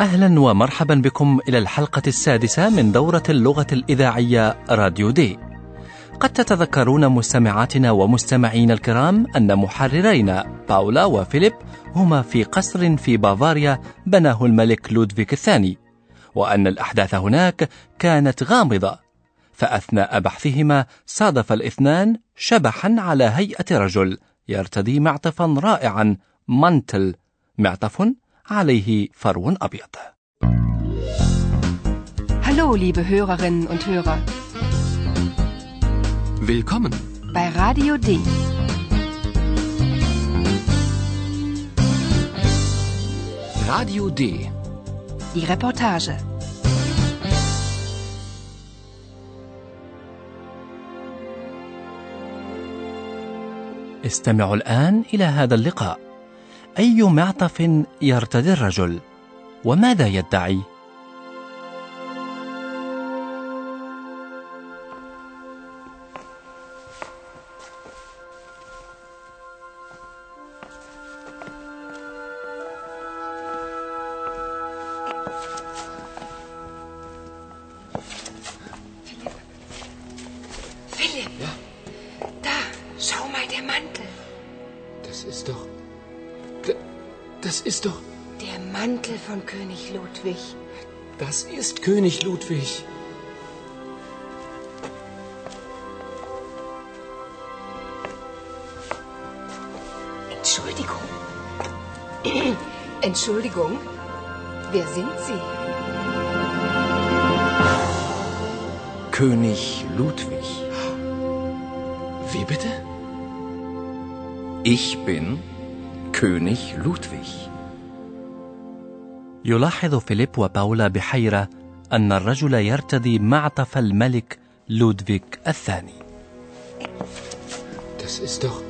أهلا ومرحبا بكم إلى الحلقة السادسة من دورة اللغة الإذاعية راديو دي. قد تتذكرون مستمعاتنا ومستمعينا الكرام أن محررينا باولا وفيليب هما في قصر في بافاريا بناه الملك لودفيك الثاني، وأن الأحداث هناك كانت غامضة، فأثناء بحثهما صادف الاثنان شبحا على هيئة رجل يرتدي معطفا رائعا مانتل معطف عليه فرو أبيض Hallo, liebe Hörerinnen und Hörer. Willkommen. Bei Radio D. Radio D. Die Reportage. استمعوا الآن إلى هذا اللقاء أي معطف يرتدي الرجل وماذا يدعي Philipp. Ja? Da, schau mal, der Mantel. Das ist doch. Das ist doch. Der Mantel von König Ludwig. Das ist König Ludwig. Entschuldigung. Entschuldigung. Wer sind Sie? König Ludwig. Wie bitte? Ich bin König Ludwig. يلاحظ فيليب وباولا بحيرة أن الرجل يرتدي معطف الملك لودفيك الثاني Das ist doch.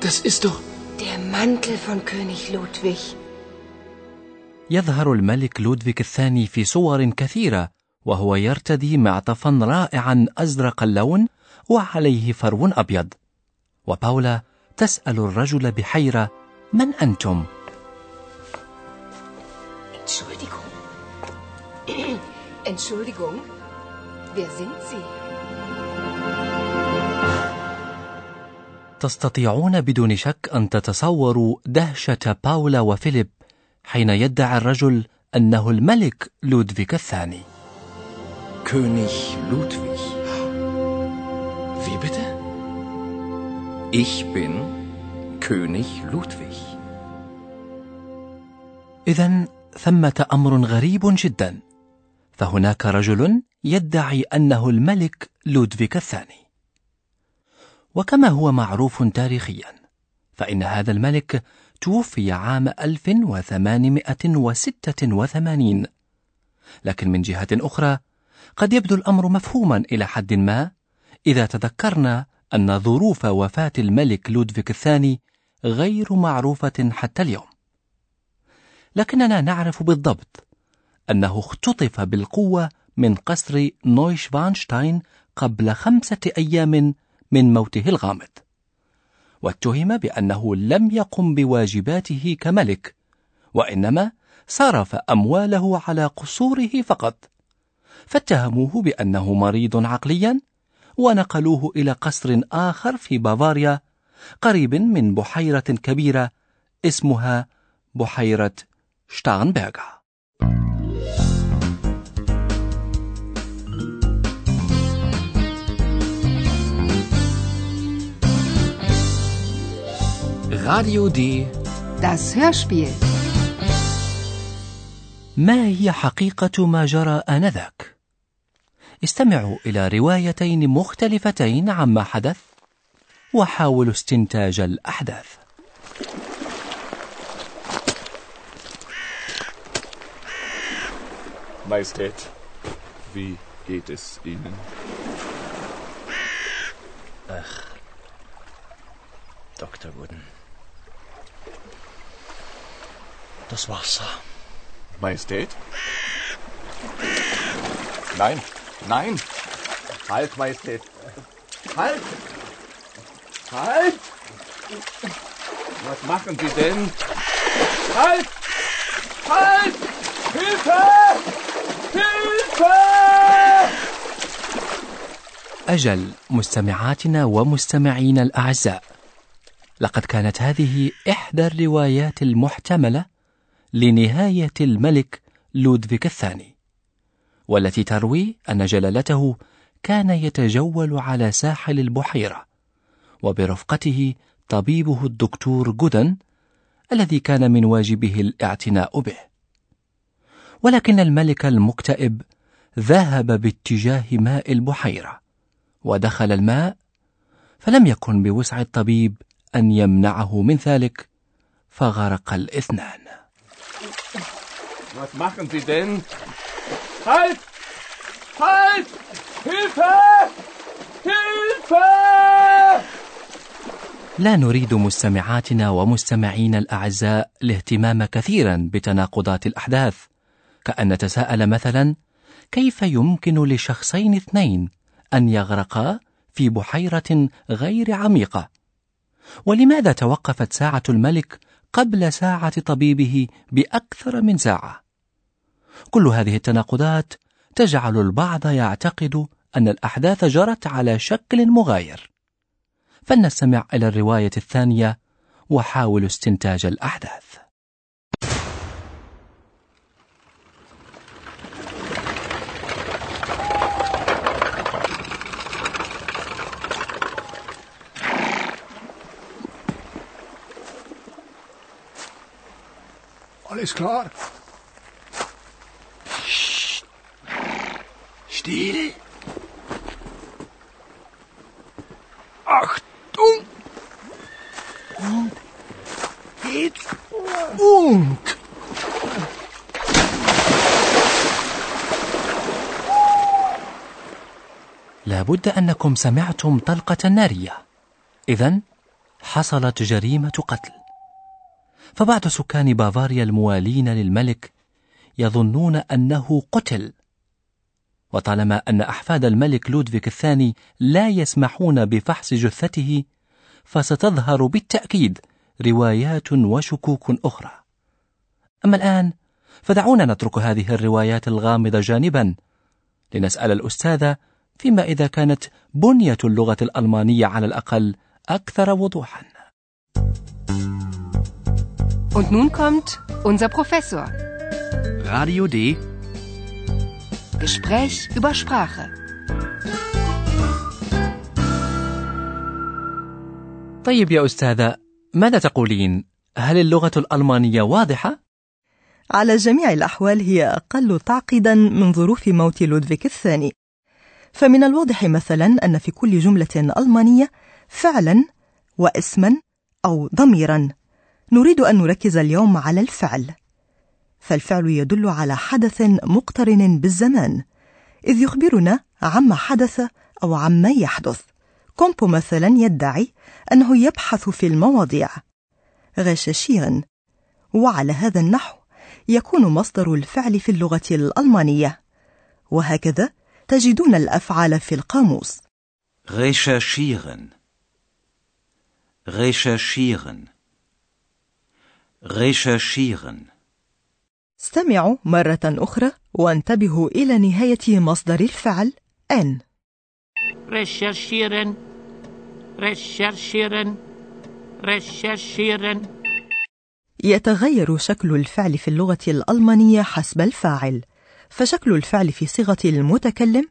Das ist doch. Der Mantel von König Ludwig. يظهر الملك لودفيك الثاني في صور كثيرة وهو يرتدي معطفا رائعا أزرق اللون وعليه فرو أبيض وباولا تسأل الرجل بحيرة من أنتم؟ Entschuldigung. Entschuldigung. Wer sind Sie? تستطيعون بدون شك أن تتصوروا دهشة باولا وفيليب حين يدعي الرجل أنه الملك لودفيك الثاني König Ludwig. Wie bitte? Ich bin König Ludwig. إذا ثمة أمر غريب جدا. فهناك رجل يدعي أنه الملك لودفيك الثاني. وكما هو معروف تاريخيا فإن هذا الملك توفي عام 1886 لكن من جهة أخرى قد يبدو الأمر مفهوما إلى حد ما إذا تذكرنا أن ظروف وفاة الملك لودفيك الثاني غير معروفة حتى اليوم. لكننا نعرف بالضبط أنه اختطف بالقوة من قصر نويشفانشتاين قبل خمسة أيام من موته الغامض واتهم بأنه لم يقم بواجباته كملك وإنما صرف أمواله على قصوره فقط فاتهموه بأنه مريض عقليا ونقلوه إلى قصر آخر في بافاريا قريب من بحيرة كبيرة اسمها بحيرة شتارنبرغر Radio D. Das Hörspiel. ما هي حقيقة ما جرى آنذاك؟ استمعوا إلى روايتين مختلفتين عما حدث وحاولوا استنتاج الأحداث Majestät, Wie geht es Ihnen? Dr. Wooden. Das Wasser. Majestät? Nein, nein! Halt, Majestät! Halt! Halt! Was machen Sie denn? Halt! Halt! Hilfe! Hilfe! أجل مستمعاتنا ومستمعينا الأعزاء لقد كانت هذه إحدى الروايات المحتملة لنهاية الملك لودفيك الثاني والتي تروي أن جلالته كان يتجول على ساحل البحيرة وبرفقته طبيبه الدكتور جودن الذي كان من واجبه الاعتناء به ولكن الملك المكتئب ذهب باتجاه ماء البحيرة ودخل الماء فلم يكن بوسع الطبيب أن يمنعه من ذلك فغرق الإثنان Was machen Sie denn? Halt! Halt! Hilfe! Hilfe! لا نريد مستمعاتنا ومستمعينا الأعزاء الاهتمام كثيرا بتناقضات الأحداث كأن نتساءل مثلا كيف يمكن لشخصين اثنين أن يغرقا في بحيرة غير عميقة ولماذا توقفت ساعة الملك قبل ساعة طبيبه بأكثر من ساعة كل هذه التناقضات تجعل البعض يعتقد أن الأحداث جرت على شكل مغاير فلنستمع إلى الرواية الثانية وحاول استنتاج الأحداث Alles klar? 4. Achtung! Und geht's und! لابد أنكم سمعتم طلقة نارية إذا حصلت جريمة قتل فبعض سكان بافاريا الموالين للملك يظنون أنه قتل وطالما أن أحفاد الملك لودفيك الثاني لا يسمحون بفحص جثته فستظهر بالتأكيد روايات وشكوك أخرى أما الآن فدعونا نترك هذه الروايات الغامضه جانبا لنسأل الاستاذه فيما إذا كانت بنية اللغة الألمانية على الأقل أكثر وضوحا Und nun kommt unser Professor. Radio D. Gespräch über Sprache. طيب يا أستاذة ماذا تقولين؟ هل اللغة الألمانية واضحة؟ على جميع الأحوال هي أقل تعقيدا من ظروف موت لودفيك الثاني. فمن الواضح مثلا أن في كل جملة ألمانية فعلا واسما أو ضميرا. نريد أن نركز اليوم على الفعل. فالفعل يدل على حدث مقترن بالزمان إذ يخبرنا عما حدث أو عما يحدث كومبو مثلا يدعي أنه يبحث في المواضيع غشاشيرا وعلى هذا النحو يكون مصدر الفعل في اللغة الألمانية وهكذا تجدون الأفعال في القاموس Recherchieren. Recherchieren. Recherchieren. استمعوا مرة أخرى وانتبهوا إلى نهاية مصدر الفعل أن recherchieren, recherchieren, recherchieren. يتغير شكل الفعل في اللغة الألمانية حسب الفاعل فشكل الفعل في صيغة المتكلم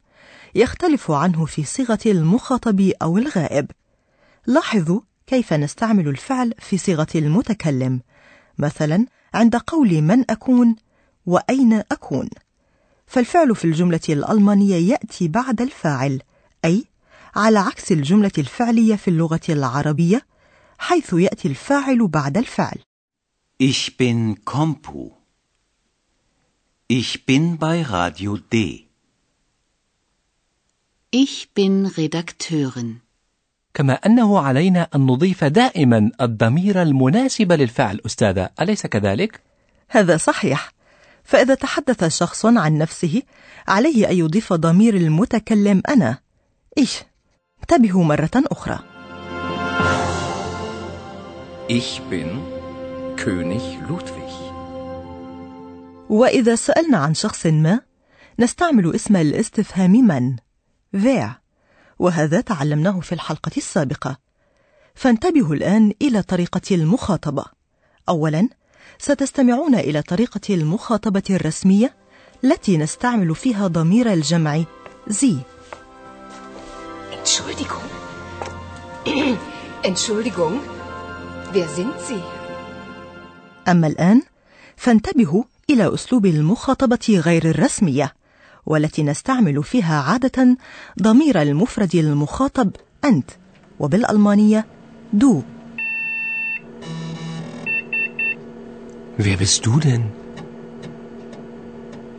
يختلف عنه في صيغة المخاطب أو الغائب. لاحظوا كيف نستعمل الفعل في صيغة المتكلم مثلا عند قول من أكون وأين أكون فالفعل في الجملة الألمانية يأتي بعد الفاعل أي على عكس الجملة الفعلية في اللغة العربية حيث يأتي الفاعل بعد الفعل Ich bin Kompu. Ich bin bei Radio D. Ich bin Redakteurin. كما أنه علينا أن نضيف دائما الضمير المناسب للفعل أستاذة. أليس كذلك؟ هذا صحيح. فإذا تحدث شخص عن نفسه عليه أن يضيف ضمير المتكلم أنا. إيش؟ انتبهوا مرة أخرى. Ich bin König Ludwig. وإذا سألنا عن شخص ما نستعمل اسم الاستفهام من. wer وهذا تعلمناه في الحلقة السابقة فانتبهوا الآن إلى طريقة المخاطبة أولا ستستمعون إلى طريقة المخاطبة الرسمية التي نستعمل فيها ضمير الجمع زي Entschuldigung. Entschuldigung. Wer sind Sie? أما الآن فانتبهوا إلى أسلوب المخاطبة غير الرسمية والتي نستعمل فيها عادة ضمير المفرد المخاطب أنت وبالألمانية دو Wer bist du denn?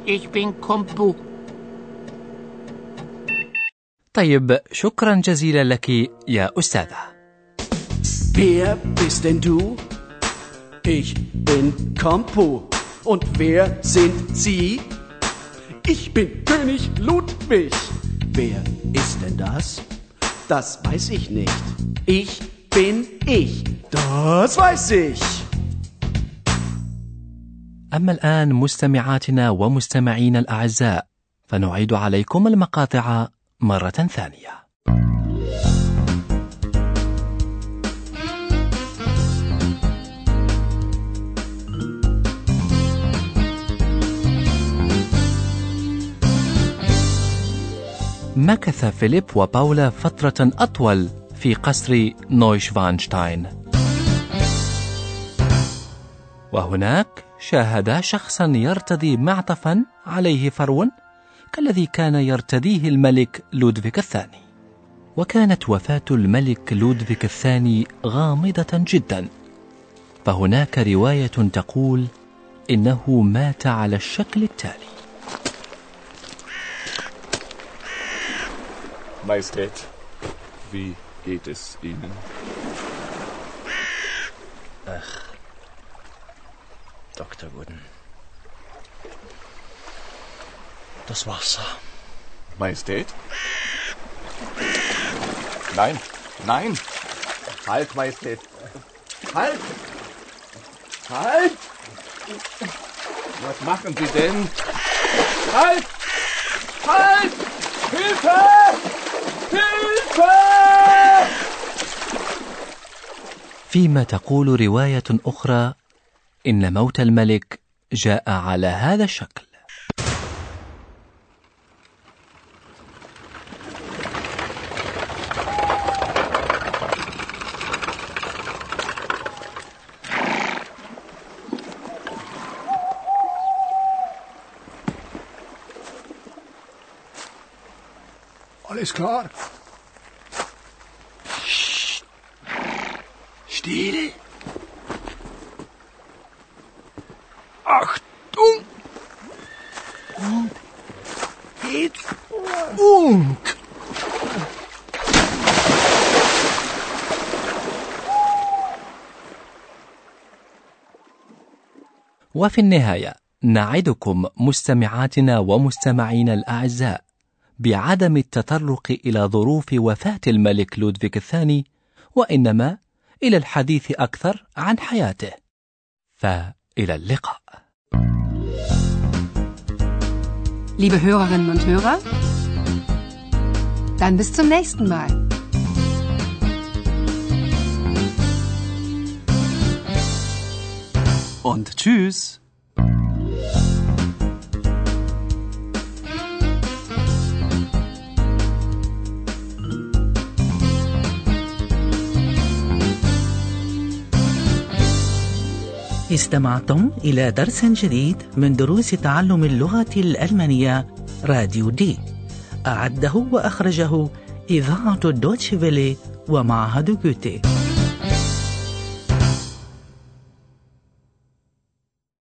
Ich bin Kompu. طيب شكرا جزيلا لك يا أستاذة Wer bist denn du? Ich bin Kompo. Und wer sind Sie? Ich bin König Ludwig. Wer ist denn das? Das weiß ich nicht. Ich bin ich. Das weiß ich. أما الآن مستمعاتنا ومستمعينا الأعزاء فنعيد عليكم المقاطع مرة ثانية مكث فيليب وباولا فترة أطول في قصر نويشفانشتاين. وهناك شاهدا شخصا يرتدي معطفا عليه فرو كالذي كان يرتديه الملك لودفيك الثاني. وكانت وفاة الملك لودفيك الثاني غامضة جدا. فهناك رواية تقول إنه مات على الشكل التالي. Majestät, wie geht es Ihnen? Ach, Dr. Wooden. Das Wasser. Majestät? Nein, nein! Halt, Majestät! Halt! Halt! Was machen Sie denn? Halt! Halt! Hilfe! فيما تقول رواية أخرى إن موت الملك جاء على هذا الشكل. Alles klar? Psst. Still. Achtung! Jetzt und! وفي النهاية نعدكم مستمعاتنا ومستمعينا الأعزاء بعدم التطرق إلى ظروف وفاة الملك لودفيك الثاني وإنما إلى الحديث أكثر عن حياته فإلى اللقاء Liebe Hörerinnen und Hörer, dann bis zum nächsten Mal. Und tschüss. استمعتم إلى درس جديد من دروس تعلم اللغة الألمانية راديو دي. أعده وأخرجه إذاعة الدوتشي فيلي ومعهد جوتي.